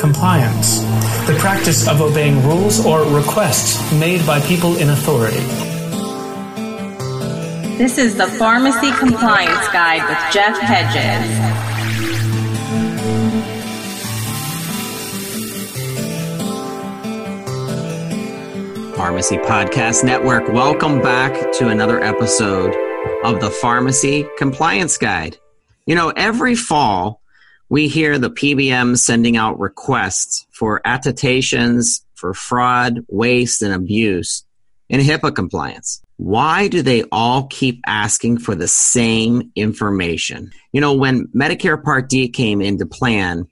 Compliance. The practice of obeying rules or requests made by people in authority. This is the Pharmacy Compliance Guide with Jeff Hedges. Pharmacy Podcast Network. Welcome back to another episode of the Pharmacy Compliance Guide. You know, every fall we hear the PBM sending out requests for attestations for fraud, waste, and abuse in HIPAA compliance. Why do they all keep asking for the same information? You know, when Medicare Part D came into plan,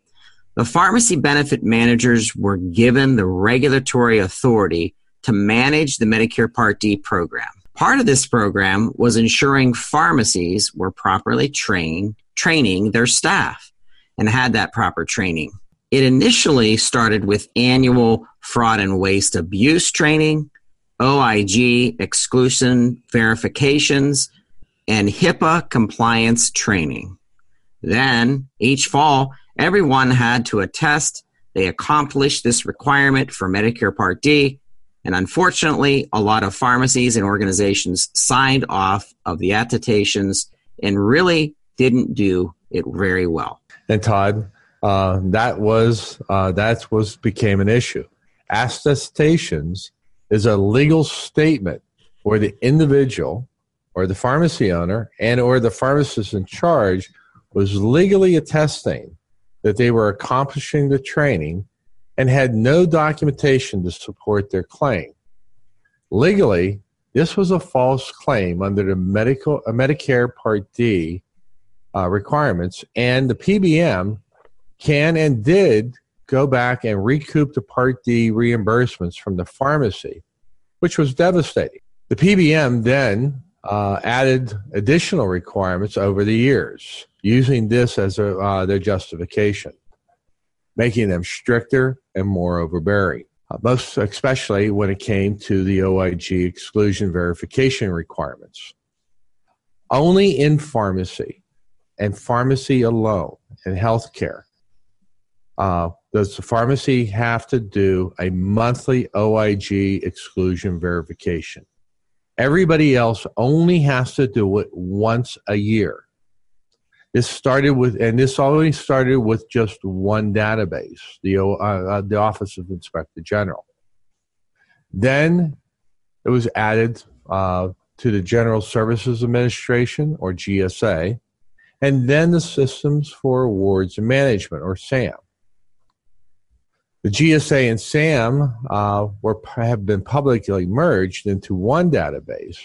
the pharmacy benefit managers were given the regulatory authority to manage the Medicare Part D program. Part of this program was ensuring pharmacies were properly trained, training their staff and had that proper training. It initially started with annual fraud and waste abuse training, OIG exclusion verifications, and HIPAA compliance training. Then, each fall, everyone had to attest they accomplished this requirement for Medicare Part D and unfortunately, a lot of pharmacies and organizations signed off of the attestations and really didn't do it very well. And Todd, uh, that was uh, that was became an issue. Attestations is a legal statement where the individual or the pharmacy owner and or the pharmacist in charge was legally attesting that they were accomplishing the training and had no documentation to support their claim. Legally, this was a false claim under the medical, uh, Medicare Part D uh, requirements, and the PBM can and did go back and recoup the Part D reimbursements from the pharmacy, which was devastating. The PBM then uh, added additional requirements over the years, using this as a, uh, their justification making them stricter and more overbearing. Uh, most especially when it came to the OIG exclusion verification requirements. Only in pharmacy and pharmacy alone in healthcare uh, does the pharmacy have to do a monthly OIG exclusion verification. Everybody else only has to do it once a year. This started with, and this already started with just one database, the, uh, uh, the Office of Inspector General. Then it was added uh, to the General Services Administration, or GSA, and then the Systems for Awards Management, or SAM. The GSA and SAM uh, were, have been publicly merged into one database.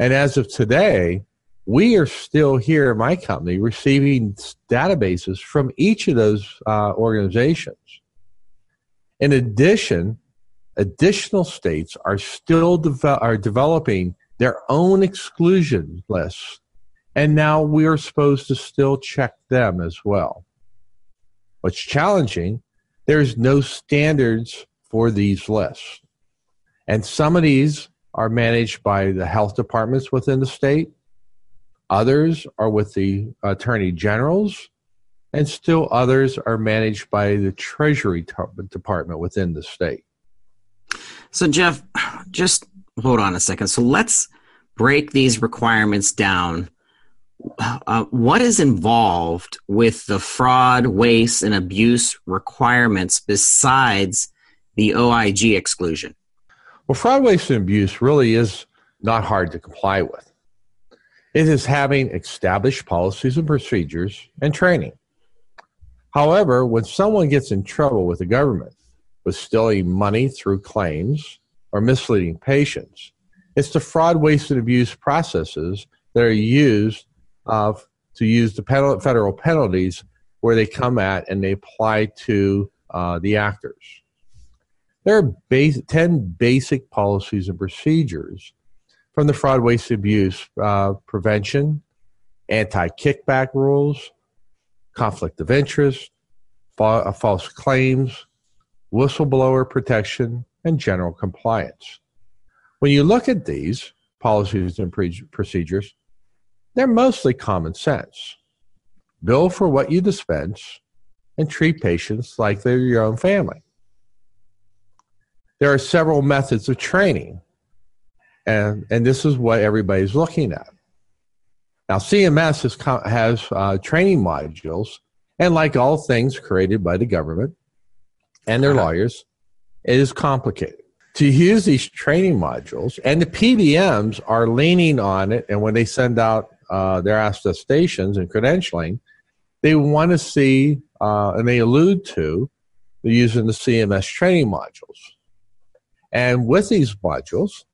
And as of today, we are still here at my company receiving databases from each of those uh, organizations. In addition, additional states are still are developing their own exclusion lists, and now we are supposed to still check them as well. What's challenging, there's no standards for these lists. And some of these are managed by the health departments within the state Others are with the attorney generals, and still others are managed by the Treasury Department within the state. So, Jeff, just hold on a second. So, let's break these requirements down. Uh, what is involved with the fraud, waste, and abuse requirements besides the OIG exclusion? Well, fraud, waste, and abuse really is not hard to comply with. It is having established policies and procedures and training. However, when someone gets in trouble with the government with stealing money through claims or misleading patients, it's the fraud, waste, and abuse processes that are used uh, to use the federal penalties where they come at and they apply to uh, the actors. There are base, 10 basic policies and procedures from the fraud, waste, abuse uh, prevention, anti kickback rules, conflict of interest, fa- uh, false claims, whistleblower protection, and general compliance. When you look at these policies and pre- procedures, they're mostly common sense. Bill for what you dispense and treat patients like they're your own family. There are several methods of training, and, and this is what everybody's looking at. Now, CMS has, has uh, training modules, and like all things created by the government and their uh-huh. lawyers, it is complicated. To use these training modules, and the PBMs are leaning on it, and when they send out uh, their attestations and credentialing, they want to see, uh, and they allude to, using the CMS training modules. And with these modules,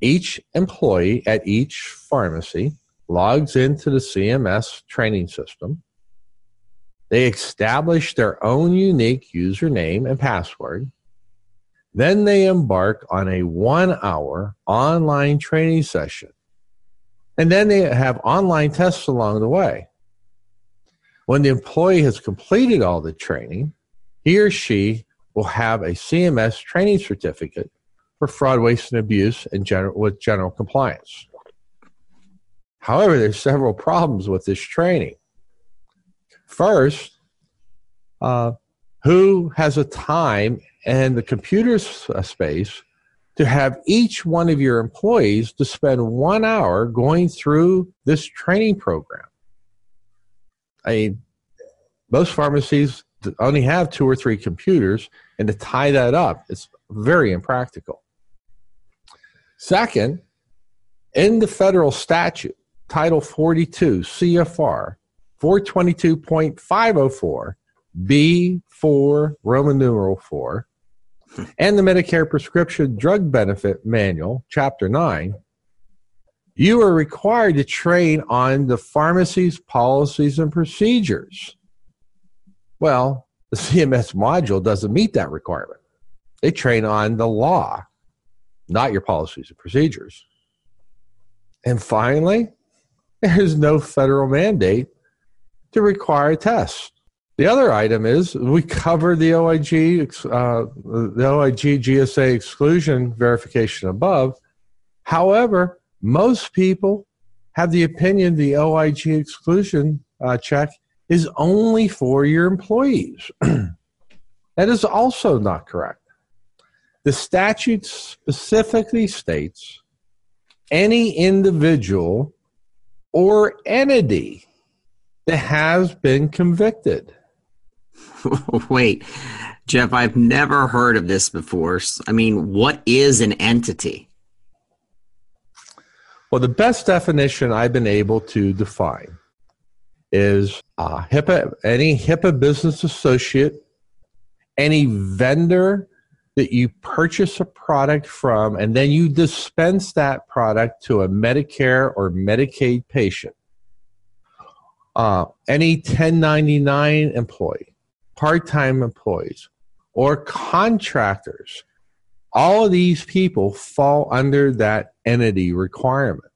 each employee at each pharmacy logs into the CMS training system. They establish their own unique username and password. Then they embark on a one hour online training session. And then they have online tests along the way. When the employee has completed all the training, he or she will have a CMS training certificate for fraud, waste, and abuse and general, with general compliance. However, there's several problems with this training. First, uh, who has a time and the computer space to have each one of your employees to spend one hour going through this training program? I mean, most pharmacies only have two or three computers, and to tie that up, it's very impractical. Second, in the federal statute, Title 42 CFR 422.504 B4 Roman numeral 4 and the Medicare Prescription Drug Benefit Manual, Chapter 9, you are required to train on the pharmacy's policies and procedures. Well, the CMS module doesn't meet that requirement. They train on the law, not your policies and procedures. And finally, there's no federal mandate to require a test. The other item is we cover the OIG, uh, the OIG GSA exclusion verification above. However, most people have the opinion the OIG exclusion uh, check is only for your employees. that is also not correct. The statute specifically states any individual or entity that has been convicted. Wait, Jeff, I've never heard of this before. I mean, what is an entity? Well, the best definition I've been able to define is uh, HIPAA, any HIPAA business associate, any vendor that you purchase a product from and then you dispense that product to a Medicare or Medicaid patient. Uh, any 1099 employee, part time employees, or contractors, all of these people fall under that entity requirement.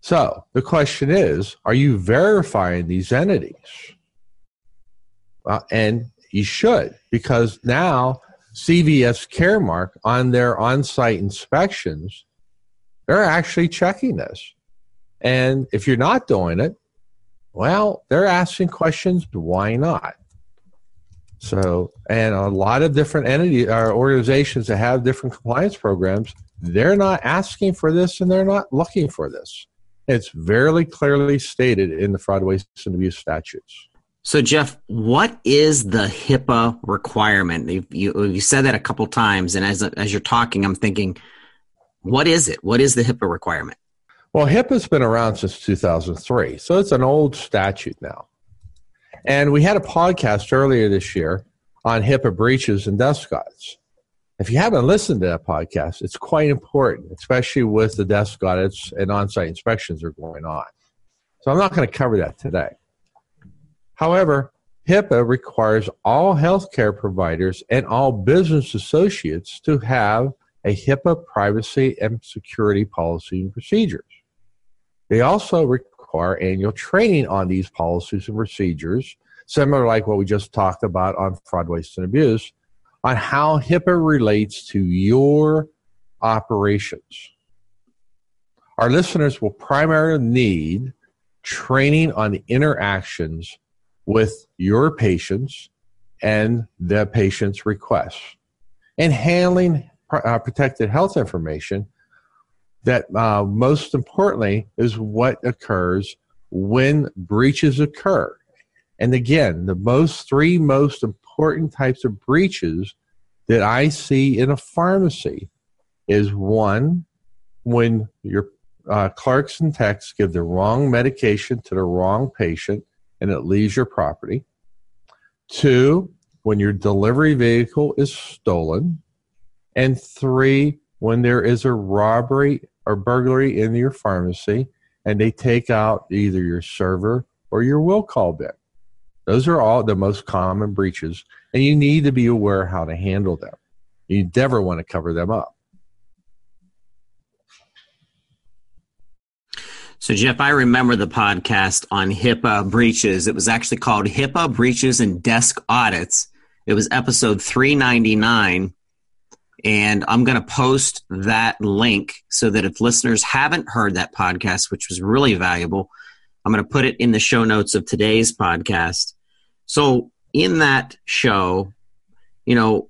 So the question is are you verifying these entities? Uh, and you should, because now CVS Caremark on their on site inspections, they're actually checking this. And if you're not doing it, well, they're asking questions why not? So, and a lot of different entities or uh, organizations that have different compliance programs, they're not asking for this and they're not looking for this. It's very clearly stated in the fraud, waste, and abuse statutes. So, Jeff, what is the HIPAA requirement? You, you, you, said that a couple times, and as as you're talking, I'm thinking, what is it? What is the HIPAA requirement? Well, HIPAA's been around since 2003, so it's an old statute now. And we had a podcast earlier this year on HIPAA breaches and desk audits. If you haven't listened to that podcast, it's quite important, especially with the desk audits and on site inspections are going on. So I'm not going to cover that today. However, HIPAA requires all healthcare providers and all business associates to have a HIPAA privacy and security policy and procedures. They also require annual training on these policies and procedures, similar like what we just talked about on fraud, waste, and abuse, on how HIPAA relates to your operations. Our listeners will primarily need training on the interactions with your patients and the patient's requests. And handling uh, protected health information that uh, most importantly is what occurs when breaches occur. And again, the most three most important types of breaches that I see in a pharmacy is one, when your uh, clerks and techs give the wrong medication to the wrong patient and it leaves your property. Two, when your delivery vehicle is stolen. And three, when there is a robbery or burglary in your pharmacy and they take out either your server or your will call bit. Those are all the most common breaches, and you need to be aware how to handle them. You never want to cover them up. So, Jeff, I remember the podcast on HIPAA breaches. It was actually called HIPAA Breaches and Desk Audits. It was episode 399. And I'm going to post that link so that if listeners haven't heard that podcast, which was really valuable, I'm going to put it in the show notes of today's podcast. So, in that show, you know,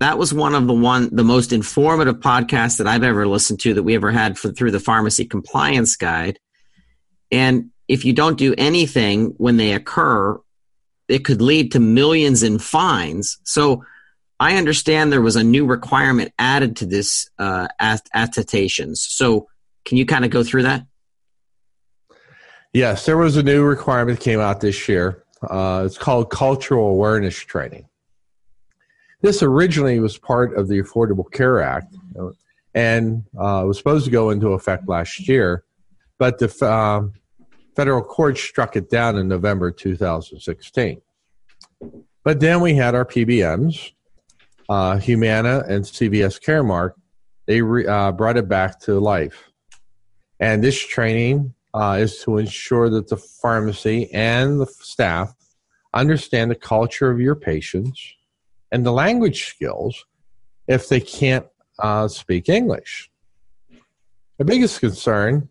that was one of the one the most informative podcasts that I've ever listened to that we ever had for, through the pharmacy compliance guide. And if you don't do anything when they occur, it could lead to millions in fines. So I understand there was a new requirement added to this uh, attestations. So can you kind of go through that? Yes, there was a new requirement that came out this year. Uh, it's called cultural awareness training. This originally was part of the Affordable Care Act and uh, was supposed to go into effect last year, but the uh, federal court struck it down in November 2016. But then we had our PBMs, uh, Humana and CVS Caremark. They re, uh, brought it back to life. And this training uh, is to ensure that the pharmacy and the staff understand the culture of your patients and the language skills if they can't uh, speak English. The biggest concern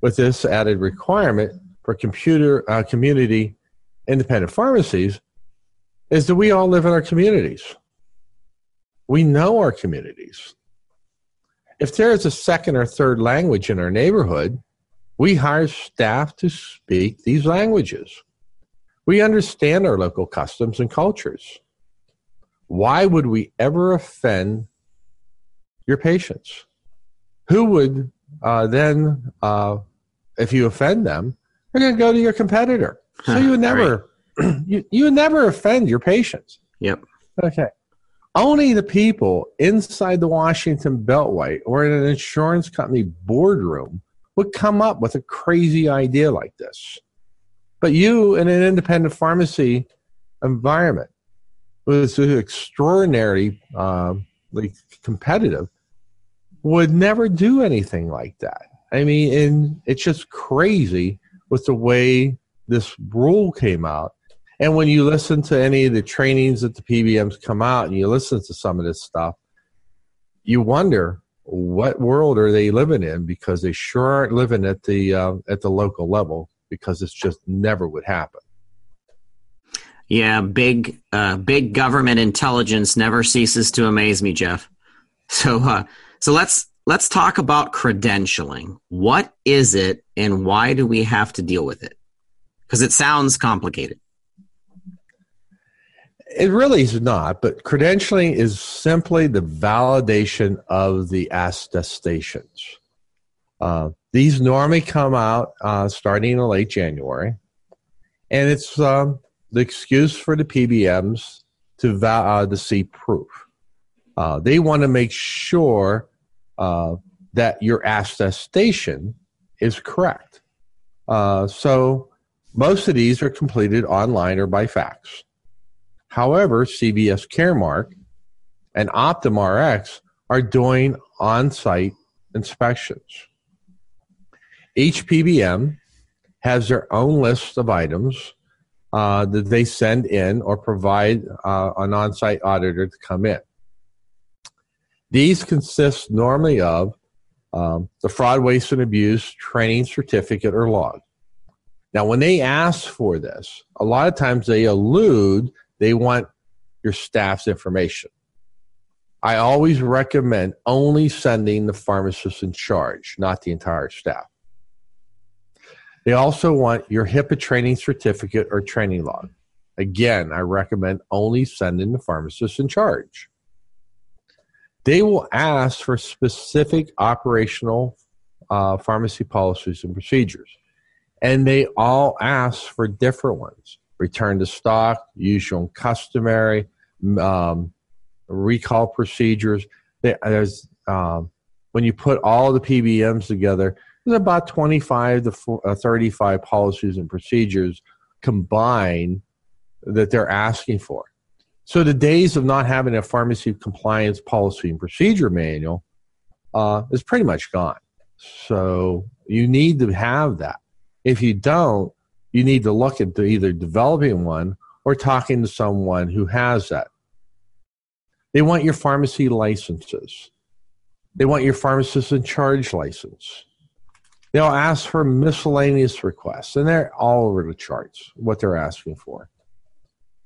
with this added requirement for computer uh, community independent pharmacies is that we all live in our communities. We know our communities. If there is a second or third language in our neighborhood, we hire staff to speak these languages. We understand our local customs and cultures. Why would we ever offend your patients? Who would uh, then, uh, if you offend them, they're going to go to your competitor. So you would never, right. you, you would never offend your patients. Yep. Okay. Only the people inside the Washington Beltway or in an insurance company boardroom would come up with a crazy idea like this. But you, in an independent pharmacy environment, was extraordinarily uh, competitive, would never do anything like that. I mean, and it's just crazy with the way this rule came out. And when you listen to any of the trainings that the PBMs come out and you listen to some of this stuff, you wonder what world are they living in because they sure aren't living at the uh, at the local level because it's just never would happen. Yeah, big uh, big government intelligence never ceases to amaze me, Jeff. So uh, so let's let's talk about credentialing. What is it, and why do we have to deal with it? Because it sounds complicated. It really is not, but credentialing is simply the validation of the attestations. Uh, these normally come out uh, starting in late January, and it's um, the excuse for the PBMs to uh, to see proof. Uh, they want to make sure uh, that your attestation is correct. Uh, so most of these are completed online or by fax. However, CVS Caremark and Optum Rx are doing on site inspections. Each PBM has their own list of items uh, that they send in or provide uh, an on site auditor to come in. These consist normally of um, the fraud, waste, and abuse training certificate or log. Now, when they ask for this, a lot of times they allude they want your staff's information. I always recommend only sending the pharmacist in charge, not the entire staff. They also want your HIPAA training certificate or training log. Again, I recommend only sending the pharmacist in charge. They will ask for specific operational uh, pharmacy policies and procedures. And they all ask for different ones return to stock, usual and customary, um, recall procedures. There's, um, when you put all the PBMs together, there's about 25 to uh, 35 policies and procedures combined that they're asking for. So the days of not having a pharmacy compliance policy and procedure manual uh, is pretty much gone. So you need to have that. If you don't, you need to look into either developing one or talking to someone who has that. They want your pharmacy licenses. They want your pharmacist in charge license. They'll ask for miscellaneous requests, and they're all over the charts what they're asking for.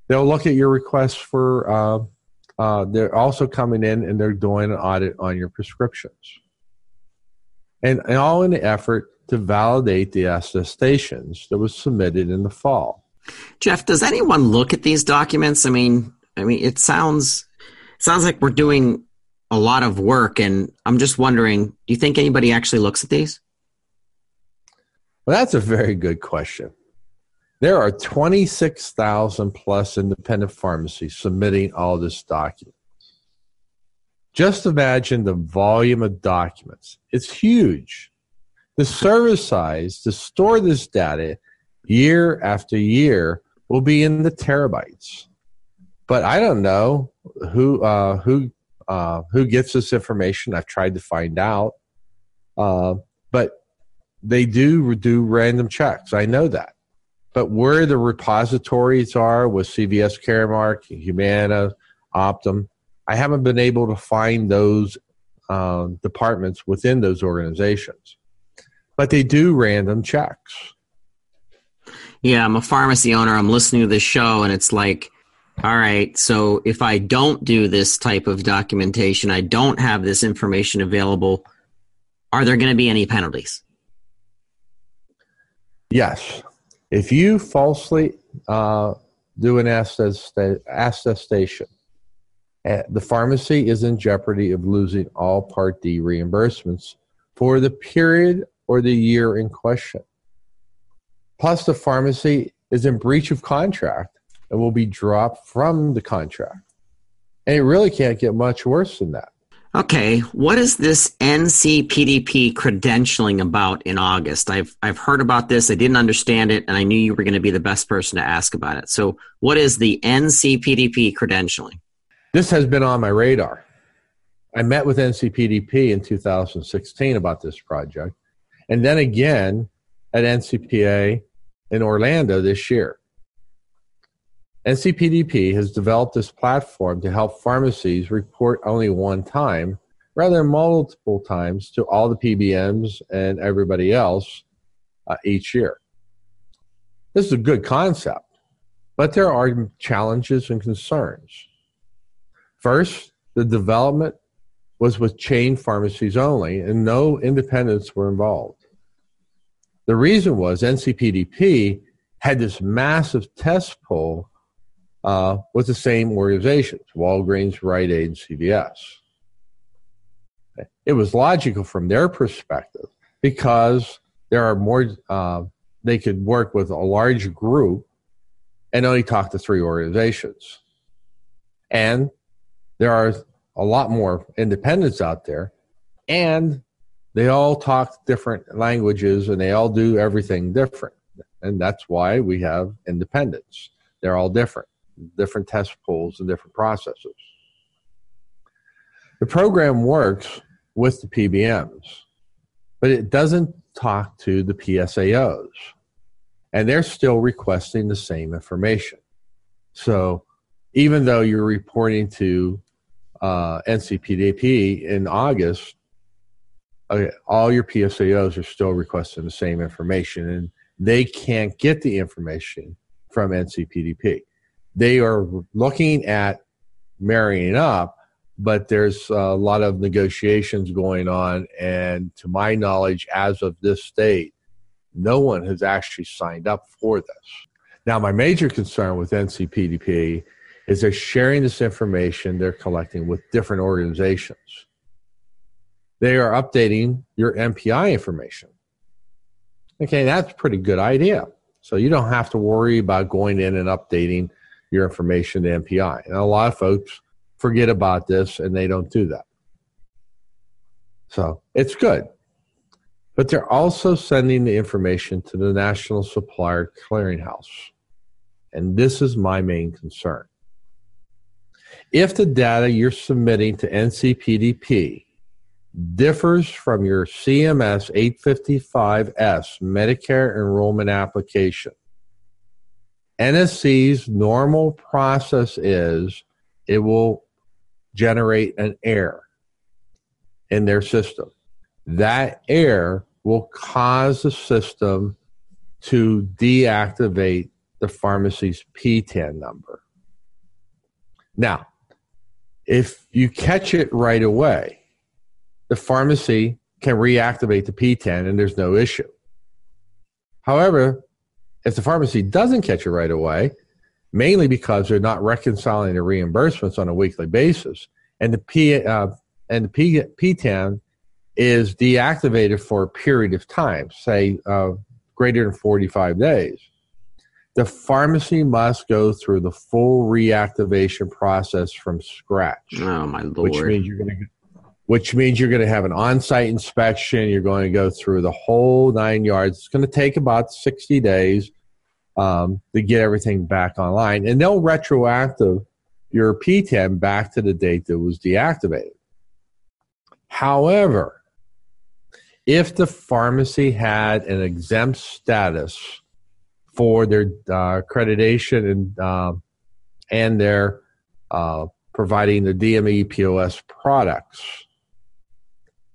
They'll look at your requests for, uh, uh, they're also coming in and they're doing an audit on your prescriptions. And, and all in the effort to validate the attestations that was submitted in the fall. Jeff, does anyone look at these documents? I mean, I mean, it sounds it sounds like we're doing a lot of work, and I'm just wondering, do you think anybody actually looks at these? Well, that's a very good question. There are 26,000 plus independent pharmacies submitting all this document. Just imagine the volume of documents. It's huge. The server size to store this data year after year will be in the terabytes. But I don't know who uh, who uh, who gets this information. I've tried to find out, uh, but they do do random checks. I know that. But where the repositories are with CVS Caremark, Humana, Optum, I haven't been able to find those uh, departments within those organizations. But they do random checks. Yeah, I'm a pharmacy owner. I'm listening to this show, and it's like, all right, so if I don't do this type of documentation, I don't have this information available, are there going to be any penalties? Yes. If you falsely uh, do an attestation, uh, the pharmacy is in jeopardy of losing all Part D reimbursements for the period or the year in question. Plus, the pharmacy is in breach of contract and will be dropped from the contract. And it really can't get much worse than that. Okay, what is this NCPDP credentialing about in August? I've I've heard about this. I didn't understand it, and I knew you were going to be the best person to ask about it. So, what is the NCPDP credentialing? This has been on my radar. I met with NCPDP in 2016 about this project, and then again at NCPA in Orlando this year. NCPDP has developed this platform to help pharmacies report only one time rather than multiple times to all the PBMs and everybody else uh, each year. This is a good concept, but there are challenges and concerns. First, the development was with chain pharmacies only, and no independents were involved. The reason was NCPDP had this massive test pool uh, with the same organizations Walgreens, Rite Aid, and CVS. It was logical from their perspective because there are more, uh, they could work with a large group and only talk to three organizations. And there are a lot more independents out there, and they all talk different languages and they all do everything different. And that's why we have independence. They're all different different test pools and different processes. The program works with the PBMs, but it doesn't talk to the PSAOs. And they're still requesting the same information. So even though you're reporting to uh, NCPDP in August, uh, all your PSAOs are still requesting the same information. And they can't get the information from NCPDP. They are looking at marrying up, but there's a lot of negotiations going on. And to my knowledge, as of this date, no one has actually signed up for this. Now, my major concern with NCPDP is they're sharing this information they're collecting with different organizations. They are updating your NPI information. Okay, that's a pretty good idea. So you don't have to worry about going in and updating your information to NPI. And a lot of folks forget about this and they don't do that. So it's good. But they're also sending the information to the National Supplier Clearinghouse. And this is my main concern. If the data you're submitting to NCPDP differs from your CMS 855S Medicare enrollment application, NSC's normal process is it will generate an error in their system. That error will cause the system to deactivate the pharmacy's PTAN number. Now, if you catch it right away, the pharmacy can reactivate the PTAN and there's no issue. However, if the pharmacy doesn't catch it right away, mainly because they're not reconciling the reimbursements on a weekly basis, and the P uh, and the P, PTAN is deactivated for a period of time, say uh, greater than 45 days, the pharmacy must go through the full reactivation process from scratch. Oh my lord! Which means you're going to which means you're going to have an on-site inspection. You're going to go through the whole nine yards. It's going to take about 60 days um, to get everything back online, and they'll retroactive your PTAN back to the date that was deactivated. However, if the pharmacy had an exempt status for their uh, accreditation and uh, and their uh, providing the DME POS products,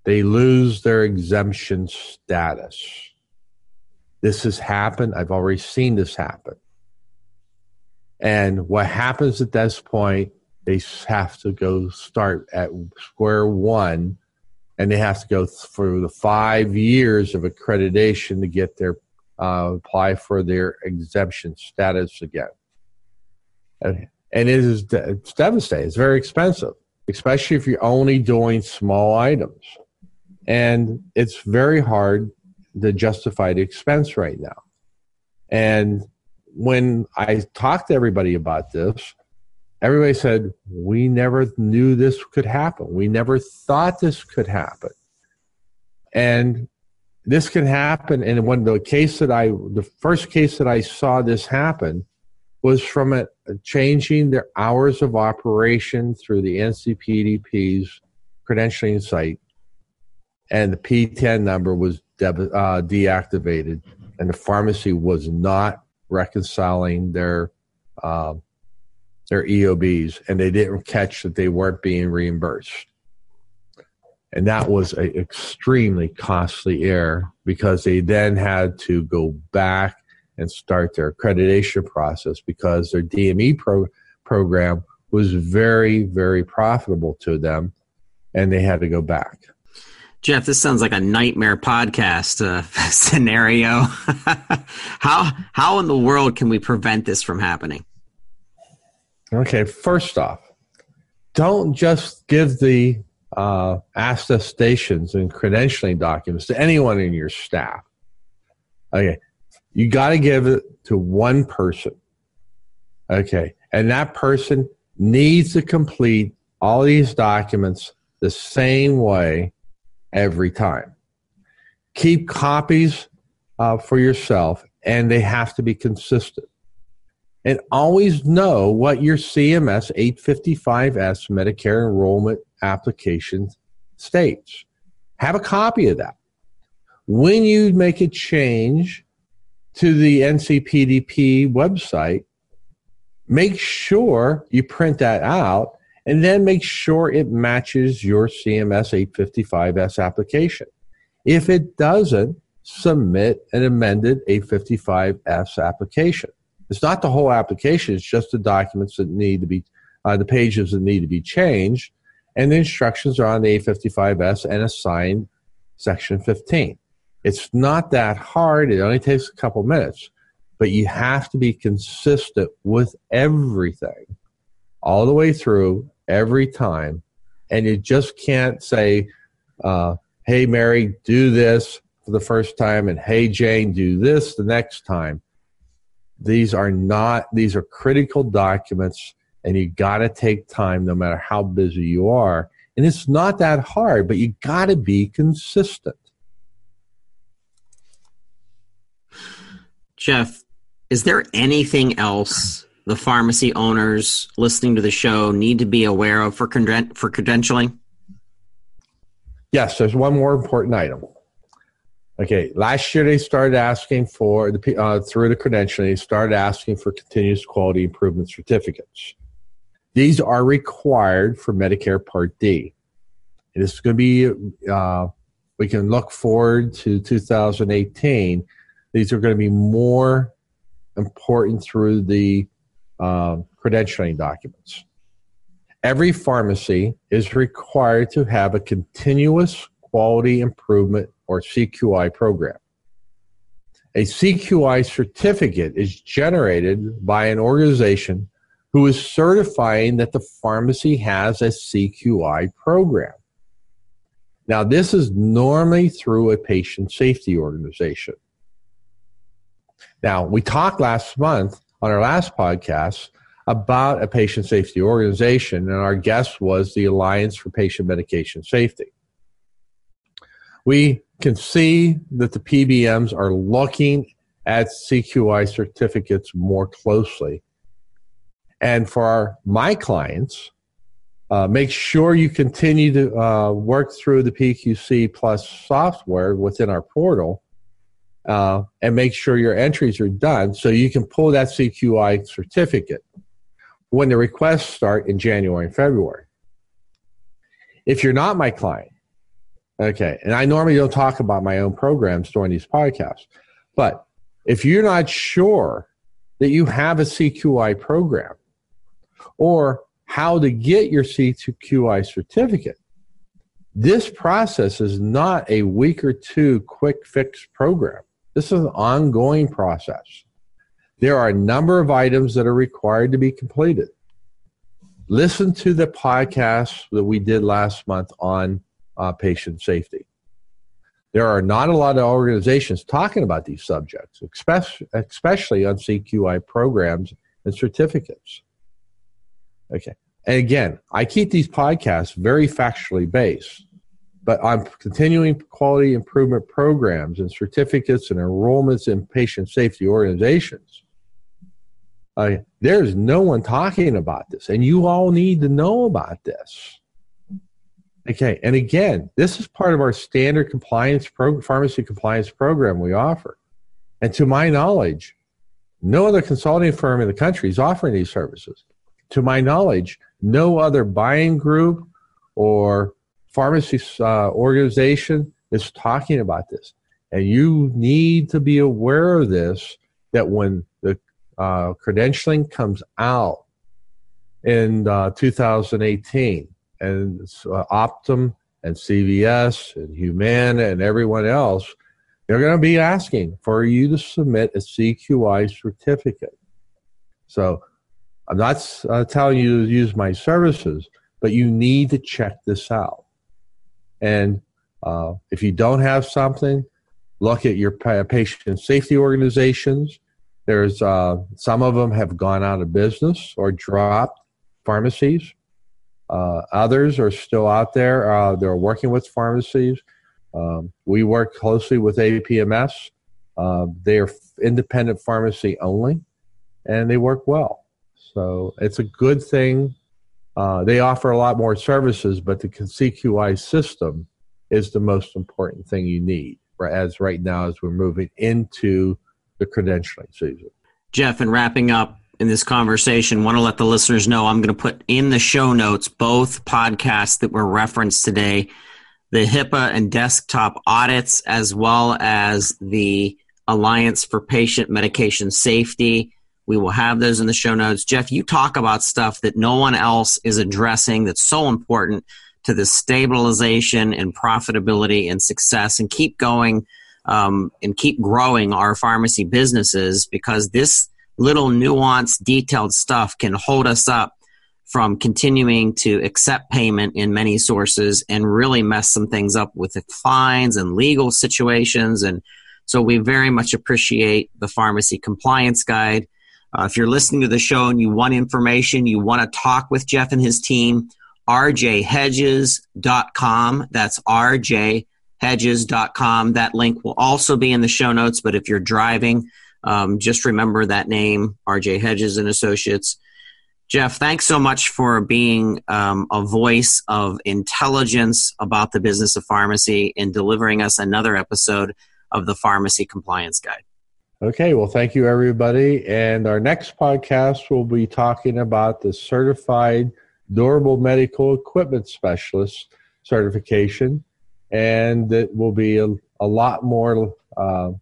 they lose their exemption status. This has happened. I've already seen this happen. And what happens at this point, they have to go start at square one and they have to go through the five years of accreditation to get their uh, apply for their exemption status again. And, and it is it's devastating. It's very expensive, especially if you're only doing small items. And it's very hard to justify the expense right now. And when I talked to everybody about this, everybody said, We never knew this could happen. We never thought this could happen. And this can happen. And when the case that I, the first case that I saw this happen was from a, changing their hours of operation through the NCPDP's credentialing site and the PTAN number was de- uh, deactivated, and the pharmacy was not reconciling their uh, their EOBs, and they didn't catch that they weren't being reimbursed. And that was an extremely costly error because they then had to go back and start their accreditation process because their DME pro- program was very, very profitable to them, and they had to go back. Jeff, this sounds like a nightmare podcast uh, scenario. how how in the world can we prevent this from happening? Okay, first off, don't just give the uh, attestations and credentialing documents to anyone in your staff. Okay, you got to give it to one person. Okay, and that person needs to complete all these documents the same way every time. Keep copies uh, for yourself, and they have to be consistent. And always know what your CMS 855S Medicare enrollment application states. Have a copy of that. When you make a change to the NCPDP website, make sure you print that out and then make sure it matches your CMS 855S application. If it doesn't, submit an amended 855S application. It's not the whole application, it's just the documents that need to be, uh, the pages that need to be changed, and the instructions are on the 855S and assigned section 15. It's not that hard, it only takes a couple minutes, but you have to be consistent with everything all the way through every time. And you just can't say, uh, hey, Mary, do this for the first time, and hey, Jane, do this the next time. These are not, these are critical documents, and you got to take time no matter how busy you are. And it's not that hard, but you got to be consistent. Jeff, is there anything else the pharmacy owners listening to the show need to be aware of for, for credentialing? Yes, there's one more important item. Okay, last year they started asking for the uh, through the credentialing, they started asking for continuous quality improvement certificates. These are required for Medicare Part D. It is going to be. Uh, we can look forward to 2018. These are going to be more important through the uh, credentialing documents. Every pharmacy is required to have a continuous quality improvement or CQI program. A CQI certificate is generated by an organization who is certifying that the pharmacy has a CQI program. Now, this is normally through a patient safety organization. Now, we talked last month on our last podcast about a patient safety organization, and our guest was the Alliance for Patient Medication Safety. We can see that the PBMs are looking at CQI certificates more closely. And for our, my clients, uh, make sure you continue to uh, work through the PQC Plus software within our portal uh, and make sure your entries are done so you can pull that CQI certificate when the requests start in January and February. If you're not my client, okay, and I normally don't talk about my own programs during these podcasts, but if you're not sure that you have a CQI program or how to get your CQI certificate, this process is not a week or two quick fix program. This is an ongoing process. There are a number of items that are required to be completed. Listen to the podcast that we did last month on uh, patient safety. There are not a lot of organizations talking about these subjects, especially on CQI programs and certificates. Okay. And again, I keep these podcasts very factually based but on continuing quality improvement programs and certificates and enrollments in patient safety organizations. Uh, there's no one talking about this, and you all need to know about this. Okay, and again, this is part of our standard compliance pro- pharmacy compliance program we offer. And to my knowledge, no other consulting firm in the country is offering these services. To my knowledge, no other buying group or pharmacy uh, organization is talking about this. And you need to be aware of this that when the uh, credentialing comes out in uh, 2018, and uh, Optum and CVS and Humana and everyone else, they're going to be asking for you to submit a CQI certificate. So I'm not uh, telling you to use my services, but you need to check this out. And uh, if you don't have something, look at your patient safety organizations. There's uh, some of them have gone out of business or dropped pharmacies. Uh, others are still out there. Uh, they're working with pharmacies. Um, we work closely with APMS. Uh, they are independent pharmacy only, and they work well. So it's a good thing uh, they offer a lot more services, but the CQI system is the most important thing you need as right now as we're moving into the credentialing season. Jeff, in wrapping up in this conversation, want to let the listeners know I'm going to put in the show notes both podcasts that were referenced today. the HIPAA and desktop audits, as well as the Alliance for Patient Medication Safety. We will have those in the show notes. Jeff, you talk about stuff that no one else is addressing that's so important to the stabilization and profitability and success and keep going um, and keep growing our pharmacy businesses because this little nuanced, detailed stuff can hold us up from continuing to accept payment in many sources and really mess some things up with the fines and legal situations. And so we very much appreciate the pharmacy compliance guide. Uh, if you're listening to the show and you want information, you want to talk with Jeff and his team, rjhedges.com. That's rjhedges.com. That link will also be in the show notes, but if you're driving, um, just remember that name, RJ Hedges and Associates. Jeff, thanks so much for being um, a voice of intelligence about the business of pharmacy and delivering us another episode of the Pharmacy Compliance Guide. Okay, well, thank you, everybody. And our next podcast will be talking about the Certified Durable Medical Equipment Specialist certification. And it will be a, a lot more, uh,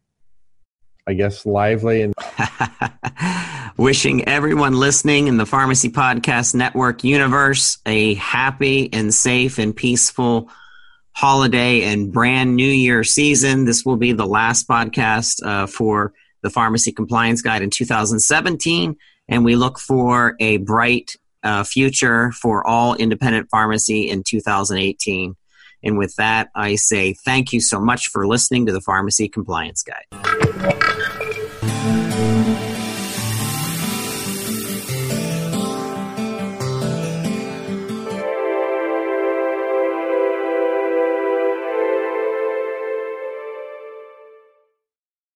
I guess, lively and. Wishing everyone listening in the Pharmacy Podcast Network universe a happy and safe and peaceful holiday and brand new year season. This will be the last podcast uh, for the Pharmacy Compliance Guide in 2017, and we look for a bright uh, future for all independent pharmacy in 2018. And with that, I say thank you so much for listening to the Pharmacy Compliance Guide.